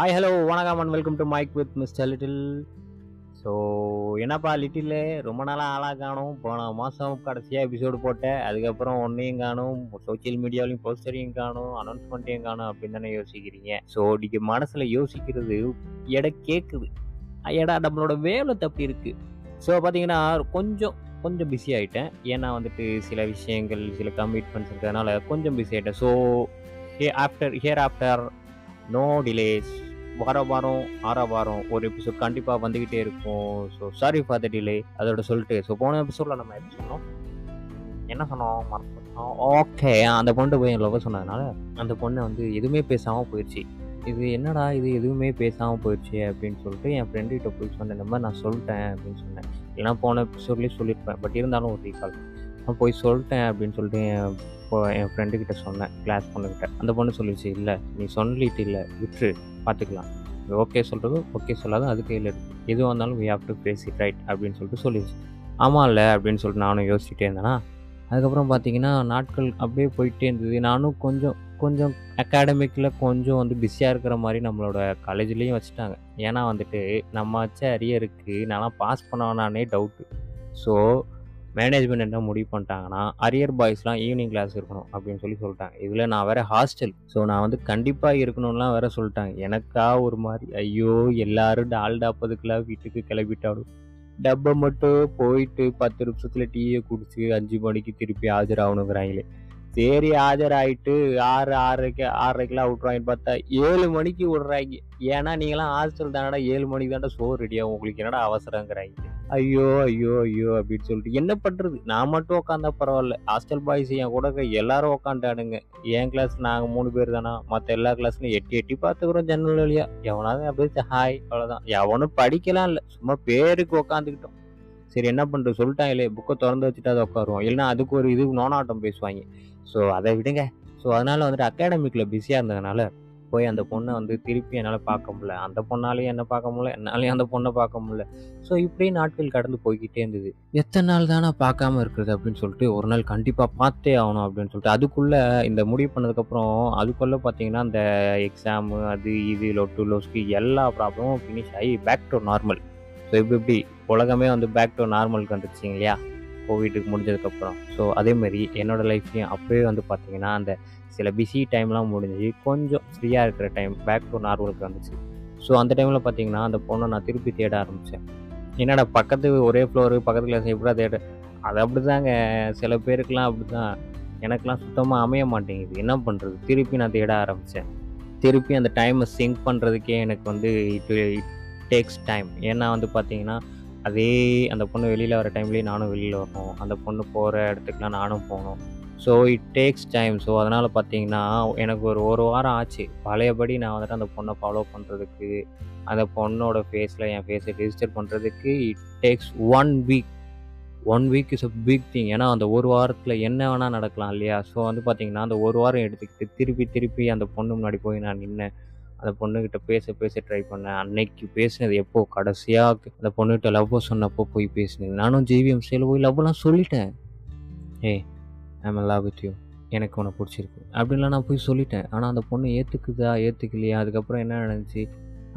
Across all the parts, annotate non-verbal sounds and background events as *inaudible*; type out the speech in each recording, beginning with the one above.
Hi hello வணக்கம் and welcome to mic with mister little so என்னப்பா little ரொம்ப நாளாக ஆளாக காணும். போன மாதம் கடைசியாக எபிசோடு போட்டேன். அதுக்கப்புறம் ஒன்றையும் காணும். சோஷியல் மீடியாவிலையும் போஸ்டரையும் காணும். அனௌன்ஸ்மெண்ட்டையும் காணும் அப்படின்னு தானே யோசிக்கிறீங்க. ஸோ நீங்கள் மனசில் யோசிக்கிறது எடை கேட்குது எடா நம்மளோட வேலை தப்பி இருக்குது ஸோ பார்த்தீங்கன்னா கொஞ்சம் கொஞ்சம் பிஸி ஆகிட்டேன் ஏன்னா வந்துட்டு சில விஷயங்கள் சில கமிட்மெண்ட்ஸ் இருக்கிறதுனால கொஞ்சம் பிஸி ஆகிட்டேன் so hey after here after no delays வார வாரம் ஆறா வாரம் ஒரு எபிசோட் கண்டிப்பாக வந்துக்கிட்டே இருக்கும். So sorry for the delay அதோட சொல்லிட்டு ஸோ போன எபிசோடில் நம்ம எப்படி சொன்னோம்? என்ன சொன்னோம்? மறந்துட்டோம். ஓகே அந்த பொண்ணு போய் என் லவ் சொன்னதுனால அந்த பொண்ணை வந்து எதுவுமே பேசாமல் போயிடுச்சு இது என்னடா இது? எதுவுமே பேசாமல் போயிடுச்சு அப்படின்னு சொல்லிட்டு என் ஃப்ரெண்டுகிட்ட போய் சொன்னேன் இந்த மாதிரி நான் சொல்லிட்டேன் அப்படின்னு சொன்னேன். இல்லைனா போன எபிசோட்லேயே சொல்லியிருப்பேன் பட் இருந்தாலும் ஒரு ரீகால் நான் போய் சொல்லிட்டேன் அப்படின்னு சொல்லிட்டு என் என் ஃப்ரெண்டுக்கிட்ட சொன்னேன் கிளாஸ் பொண்ணுக்கிட்ட அந்த பொண்ணு சொல்லிடுச்சு இல்லை நீ சொல்லிட்டு இல்லை விட்டுரு பார்த்துக்கலாம் ஓகே சொல்கிறது ஓகே சொல்லாத அது கையில் இருக்குது எதுவாக இருந்தாலும் we have to face it right அப்படின்னு சொல்லிட்டு சொல்லிடுச்சு ஆமாம் இல்லை அப்படின்னு சொல்லிட்டு நானும் யோசிச்சுட்டே இருந்தேன்னா அதுக்கப்புறம் பார்த்தீங்கன்னா நாட்கள் அப்படியே போயிட்டே இருந்தது. நானும் கொஞ்சம் கொஞ்சம் அகாடமிக்கில் கொஞ்சம் வந்து பிஸியாக இருக்கிற மாதிரி நம்மளோட காலேஜ்லேயும் வச்சுட்டாங்க. ஏன்னா வந்துட்டு நம்ம வச்ச அரியருக்கு நான்லாம் பாஸ் பண்ணவானே டவுட்டு ஸோ மேனேஜ்மெண்ட் என்ன முடிவு பண்ணிட்டாங்கன்னா அரியர் பாய்ஸ்லாம் ஈவினிங் கிளாஸ் இருக்கணும் அப்படின்னு சொல்லி சொல்லிட்டாங்க. இதில் நான் வேறு ஹாஸ்டல் ஸோ நான் வந்து கண்டிப்பாக இருக்கணும்லாம் வேற சொல்லிட்டாங்க. எனக்கா ஒரு மாதிரி ஐயோ எல்லாரும் டால் டாப்பதுக்கெல்லாம் வீட்டுக்கு கிளப்பிட்டாடும் டப்பை மட்டும் போயிட்டு பத்து நிமிஷத்தில் டீயை குடிச்சு அஞ்சு மணிக்கு திருப்பி ஆஜராகணுங்கிறாங்களே. சரி ஆஜராயிட்டு ஆறு ஆறரைக்கு ஆறரைக்கெல்லாம் விட்ருவாங்கன்னு பார்த்தா ஏழு மணிக்கு விட்றாங்க. ஏன்னா நீங்களாம் ஹாஸ்டல் தானடா ஏழு மணிக்கு தானடா சோறு ரெடியாகும் உங்களுக்கு என்னடா அவசரங்கிறாங்க? ஐயோ ஐயோ ஐயோ அப்படின்னு சொல்லிட்டு என்ன பண்ணுறது நான் மட்டும் உட்காந்தா பரவாயில்ல. ஹாஸ்டல் பாய்ஸ் என் கூட இருக்க எல்லாரும் உட்காந்துட்டானுங்க என் கிளாஸ் நாங்கள் மூணு பேர் தானா? மற்ற எல்லா கிளாஸ்லையும் எட்டி எட்டி பார்த்துக்குறோம் ஜன்னல் வழியா. எவனாவது அப்படியே ஹாய் அவ்வளோதான் எவனும் படிக்கலாம் இல்லை. சும்மா பேருக்கு உட்காந்துக்கிட்டோம் சரி என்ன பண்ணுறது சொல்லிட்டாங்களே. புக்கை திறந்து வச்சுட்டு அதை உட்காருவோம் இல்லைன்னா அதுக்கு ஒரு இது நோனாட்டம் பேசுவாங்க. ஸோ அதை விடுங்க. ஸோ அதனால் வந்துட்டு அகாடமிக்கில் பிஸியாக இருந்ததுனால போய் அந்த பொண்ணை வந்து திருப்பி என்னால் பார்க்க முடியல. அந்த பொண்ணாலையும் என்ன பார்க்க முடியல என்னாலையும் அந்த பொண்ணை பார்க்க முடியல. ஸோ இப்படியே நாட்கள் கடந்து போய்கிட்டே இருந்தது. எத்தனை நாள் தானே பார்க்காம இருக்கிறது அப்படின்னு சொல்லிட்டு ஒரு நாள் கண்டிப்பாக பார்த்தே ஆகணும் அப்படின்னு சொல்லிட்டு அதுக்குள்ளே இந்த முடிவு பண்ணதுக்கப்புறம் அதுக்குள்ளே பார்த்தீங்கன்னா அந்த எக்ஸாமு அது இது லொட்டு லோஸ்க்கு எல்லா ப்ராப்ளமும் ஃபினிஷ் ஆகி பேக் டு நார்மல் ஸோ இப்போ இப்படி உலகமே வந்து பேக் டு நார்மலுக்கு வந்துருச்சு இல்லையா? கோவிட்டுக்கு முடிஞ்சதுக்கப்புறம் ஸோ அதேமாரி என்னோடய லைஃப்லேயும் அப்போயே வந்து பார்த்திங்கன்னா அந்த சில பிஸி டைம்லாம் முடிஞ்சு கொஞ்சம் ஃப்ரீயாக இருக்கிற டைம் பேக் டு நார்மலுக்கு வந்துச்சு. ஸோ அந்த டைமில் பார்த்தீங்கன்னா அந்த பொண்ணை நான் திருப்பி தேட ஆரம்பித்தேன் என்னடா பக்கத்து ஒரே ஃப்ளோரு பக்கத்து கிளாஸ் எப்படா தேட? அது அப்படி தாங்க சில பேருக்கெலாம் அப்படி தான் எனக்கெலாம் சுத்தமாக அமைய மாட்டேங்குது. என்ன பண்ணுறது திருப்பி நான் தேட ஆரம்பித்தேன் திருப்பி அந்த டைமை சிங்க் பண்ணுறதுக்கே எனக்கு வந்து இட் இட் டேக்ஸ் டைம் ஏன்னா வந்து பார்த்தீங்கன்னா அதே அந்த பொண்ணு வெளியில் வர டைம்லேயே நானும் வெளியில் வரணும். அந்த பொண்ணு போகிற இடத்துக்குலாம் நானும் போகணும். So it takes time so அதனால் பார்த்தீங்கன்னா எனக்கு ஒரு ஒரு வாரம் ஆச்சு. பழையபடி நான் வந்துட்டு அந்த பொண்ணை ஃபாலோ பண்ணுறதுக்கு அந்த பொண்ணோட ஃபேஸில் என் ஃபேஸை ரிஜிஸ்டர் பண்ணுறதுக்கு it takes one week one week is a big thing ஏன்னா அந்த ஒரு வாரத்தில் என்ன வேணால் நடக்கலாம் இல்லையா? ஸோ வந்து பார்த்தீங்கன்னா அந்த ஒரு வாரம் எடுத்துக்கிட்டு திருப்பி திருப்பி அந்த பொண்ணு முன்னாடி போய் நான் நின்னேன். அந்த பொண்ணுக்கிட்ட பேச பேச ட்ரை பண்ணேன். அன்னைக்கு பேசினது எப்போ? கடைசியாக அந்த பொண்ணுகிட்ட லவ் சொன்னப்போ போய் பேசினேன். நானும் ஜிவிஎம் சேல போய் லவ்லாம் சொல்லிட்டேன். ஏய் ஐம் லவ் வித் யூ எனக்கு உன்னை பிடிச்சிருக்கு. அப்படின்லாம் நான் போய் சொல்லிட்டேன். ஆனால் அந்த பொண்ணு ஏற்றுக்குதா ஏற்றுக்கலையா அதுக்கப்புறம் என்ன நடந்துச்சு?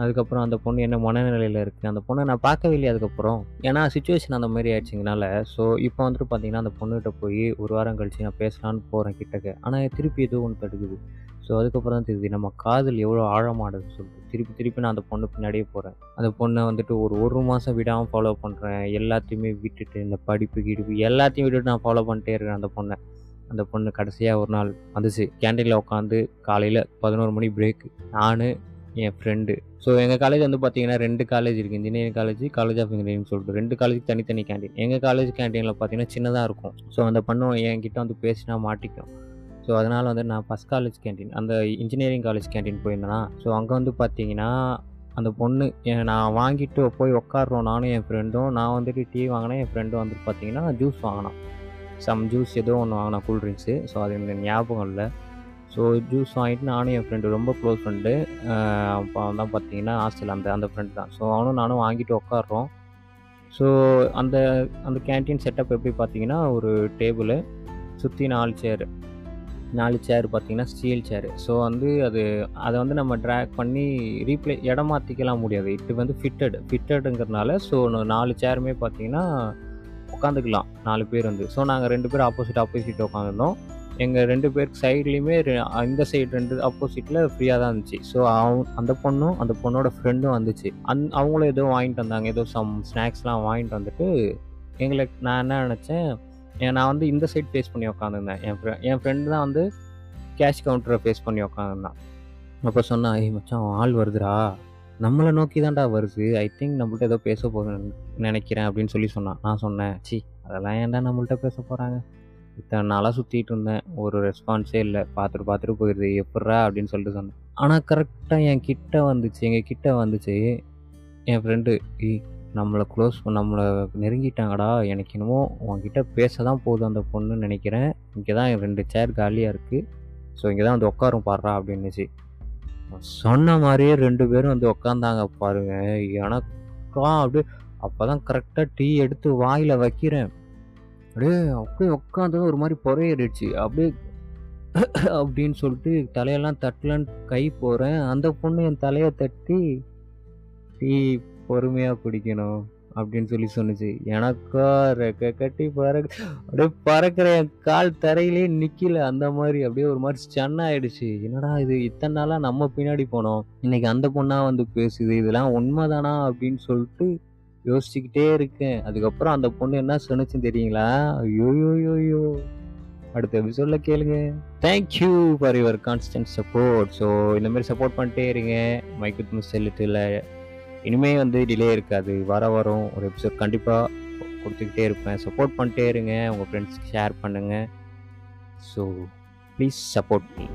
அதுக்கப்புறம் அந்த பொண்ணு என்ன மனநிலையில் இருக்குது அந்த பொண்ணை நான் பார்க்கவே இல்லையே அதுக்கப்புறம். ஏன்னா சுச்சுவேஷன் அந்த மாதிரி ஆயிடுச்சிங்கனால ஸோ இப்போ வந்துட்டு பார்த்தீங்கன்னா அந்த பொண்ணுகிட்ட போய் ஒரு வாரம் கழிச்சு நான் பேசலான்னு போகிறேன் கிட்டக்க. ஆனால் திருப்பி எதுவும் ஒன்று தடுக்குது. ஸோ அதுக்கப்புறம் தான் தெரியுது நம்ம காதல் எவ்வளோ ஆழமானதுன்னு சொல்லிட்டு. திருப்பி திருப்பி நான் அந்த பொண்ணு பின்னாடியே போகிறேன் அந்த பொண்ணை வந்துட்டு ஒரு ஒரு மாதம் விடாமல் ஃபாலோ பண்ணுறேன் எல்லாத்தையுமே விட்டுட்டு இந்த படிப்பு கிடிப்பு எல்லாத்தையும் விட்டுட்டு நான் ஃபாலோ பண்ணிட்டே இருக்கேன் அந்த பொண்ணை. அந்த பொண்ணு கடைசியாக ஒரு நாள் வந்துச்சு. கேண்டீனில் உட்காந்து காலையில் பதினோரு மணி பிரேக்கு நான் என் ஃப்ரெண்டு ஸோ எங்கள் காலேஜ் வந்து பார்த்தீங்கன்னா ரெண்டு காலேஜ் இருக்குது engineering college college of engineering சொல்லிட்டு. ரெண்டு காலேஜ் தனித்தனி கேண்டீன் எங்கள் காலேஜ் கேண்டீனில் பார்த்தீங்கன்னா சின்னதாக இருக்கும். ஸோ அந்த பொண்ணு என்கிட்ட வந்து பேசினா மாட்டிக்கும். ஸோ அதனால் வந்து நான் ஃபஸ்ட் காலேஜ் கேண்டீன் அந்த இன்ஜினியரிங் காலேஜ் கேண்டீன் போயிருந்தேன்னா ஸோ அங்கே வந்து பார்த்தீங்கன்னா அந்த பொண்ணு நான் வாங்கிட்டு போய் உட்காடுறோம் நானும் என் ஃப்ரெண்டும் நான் வந்துட்டு டீ வாங்கினேன். என் ஃப்ரெண்டும் வந்துட்டு பார்த்தீங்கன்னா ஜூஸ் வாங்கினான். சம் ஜூஸ் ஏதோ ஒன்று வாங்கினா கூல்ட்ரிங்க்ஸு ஸோ அது எனக்கு ஞாபகம் இல்லை. ஸோ ஜூஸ் வாங்கிட்டு நானும் என் ஃப்ரெண்டு ரொம்ப க்ளோஸ் ஃப்ரெண்டு அப்போ தான் பார்த்தீங்கன்னா ஹாஸ்டல் அந்த அந்த ஃப்ரெண்டு தான். ஸோ அவனும் நானும் வாங்கிட்டு உட்காடுறோம் ஸோ அந்த அந்த கேன்டீன் செட்டப் எப்படி பார்த்தீங்கன்னா ஒரு டேபிள் சுற்றி நாலு சேர் நாலு சேர் பார்த்தீங்கன்னா ஸ்டீல் சேரு ஸோ வந்து அது அதை வந்து நம்ம ட்ராக் பண்ணி ரீப்ளே இடம் மாற்றிக்கலாம் முடியாது. இது வந்து ஃபிட்டட் ஃபிட்டடுங்கிறதுனால ஸோ நாலு சேருமே பார்த்தீங்கன்னா உட்காந்துக்கலாம் நாலு பேர் வந்து. ஸோ நாங்கள் ரெண்டு பேர் ஆப்போசிட் ஆப்போசிட் உட்காந்துருந்தோம் எங்கள் ரெண்டு பேருக்கு சைட்லேயுமே இந்த சைடு ரெண்டு ஆப்போசிட்டில் ஃப்ரீயாக தான் இருந்துச்சு. ஸோ அவன் அந்த பொண்ணும் அந்த பொண்ணோட ஃப்ரெண்டும் வந்துச்சு. அந் அவங்களும் ஏதோ வாங்கிட்டு வந்தாங்க. ஏதோ சம் ஸ்நாக்ஸ்லாம் வாங்கிட்டு வந்துட்டு எங்களுக்கு நான் என்ன நினச்சேன் ஏன் நான் வந்து இந்த சைட் ஃபேஸ் பண்ணி உட்காந்துருந்தேன் என் ஃப்ரெ என் ஃப்ரெண்டு தான் வந்து கேஷ் கவுண்டரை ஃபேஸ் பண்ணி உட்காந்துருந்தான் அப்போ சொன்னான் ஏய் மச்சான் ஆள் வருதுடா. நம்மளை நோக்கி தான்டா வருது. ஐ திங்க் நம்மள்ட்ட ஏதோ பேச போகுதுன்னு நினைக்கிறேன் அப்படின்னு சொல்லி சொன்னான். நான் சொன்னேன் சி அதெல்லாம் ஏன்டா நம்மள்ட்ட பேச போகிறாங்க இத்தனை நாளாக சுற்றிட்டு இருந்தேன். ஒரு ரெஸ்பான்ஸே இல்லை. பார்த்துட்டு பார்த்துட்டு போயிடுது எப்பட்றா அப்படின்னு சொல்லிட்டு சொன்னேன். ஆனால் கரெக்டாக என் கிட்ட வந்துச்சு. எங்கள் கிட்ட வந்துச்சு என் ஃப்ரெண்டு ஏய் நம்மளை க்ளோஸ் நம்மளை நெருங்கிட்டாங்கடா. எனக்கு என்னமோ உங்ககிட்ட பேச தான் போதும் அந்த பொண்ணுன்னு நினைக்கிறேன். இங்கே தான் ரெண்டு சேர் காலியாக இருக்குது ஸோ இங்கே தான் வந்து உட்காரும் பாடுறா அப்படின்னுச்சு. சொன்ன மாதிரியே ரெண்டு பேரும் வந்து உட்காந்தாங்க பாருங்க. எனக்கா அப்படியே அப்போ தான் கரெக்டாக டீ எடுத்து வாயில் வைக்கிறேன். அப்படியே அப்படியே உட்காந்தது ஒரு மாதிரி புறையடிச்சு அப்படியே *coughs* அப்படின்னு சொல்லிட்டு தலையெல்லாம் தட்டலான்னு கை போகிறேன் அந்த பொண்ணு என் தலையை தட்டி டீ பொறுமையாக குடிக்கணும் அப்படின்னு சொல்லி சொன்னிச்சு. எனக்கா ரெக்க கட்டி பறக்க அப்படியே பறக்கிற என் கால் தரையிலே நிற்கல அந்த மாதிரி அப்படியே ஒரு மாதிரி ஸ்டன் ஆயிடுச்சு. என்னடா இது? இத்தனை நாளாக நம்ம பின்னாடி போனோம். இன்னைக்கு அந்த பொண்ணா வந்து பேசுது. இதெல்லாம் உண்மைதானா? அப்படின்னு சொல்லிட்டு யோசிச்சுக்கிட்டே இருக்கேன். அதுக்கப்புறம் அந்த பொண்ணு என்ன சொன்னுச்சுன்னு தெரியுங்களா? ஐயோயோயோயோ அடுத்த எபிசோடில் கேளுங்க. Thank you for your constant support so இந்த மாதிரி சப்போர்ட் பண்ணிட்டே இருங்க. மைக்கு மிஸ் செல்லுட்டில் இனிமே வந்து டிலே இருக்காது. வர வரும் ஒரு எபிசோட் கண்டிப்பாக கொடுத்துக்கிட்டே இருப்பேன். சப்போர்ட் பண்ணிட்டே இருங்க. உங்கள் ஃப்ரெண்ட்ஸ்க்கு ஷேர் பண்ணுங்கள் so please support me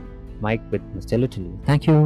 mike with miss செல்லுட்டில் thank you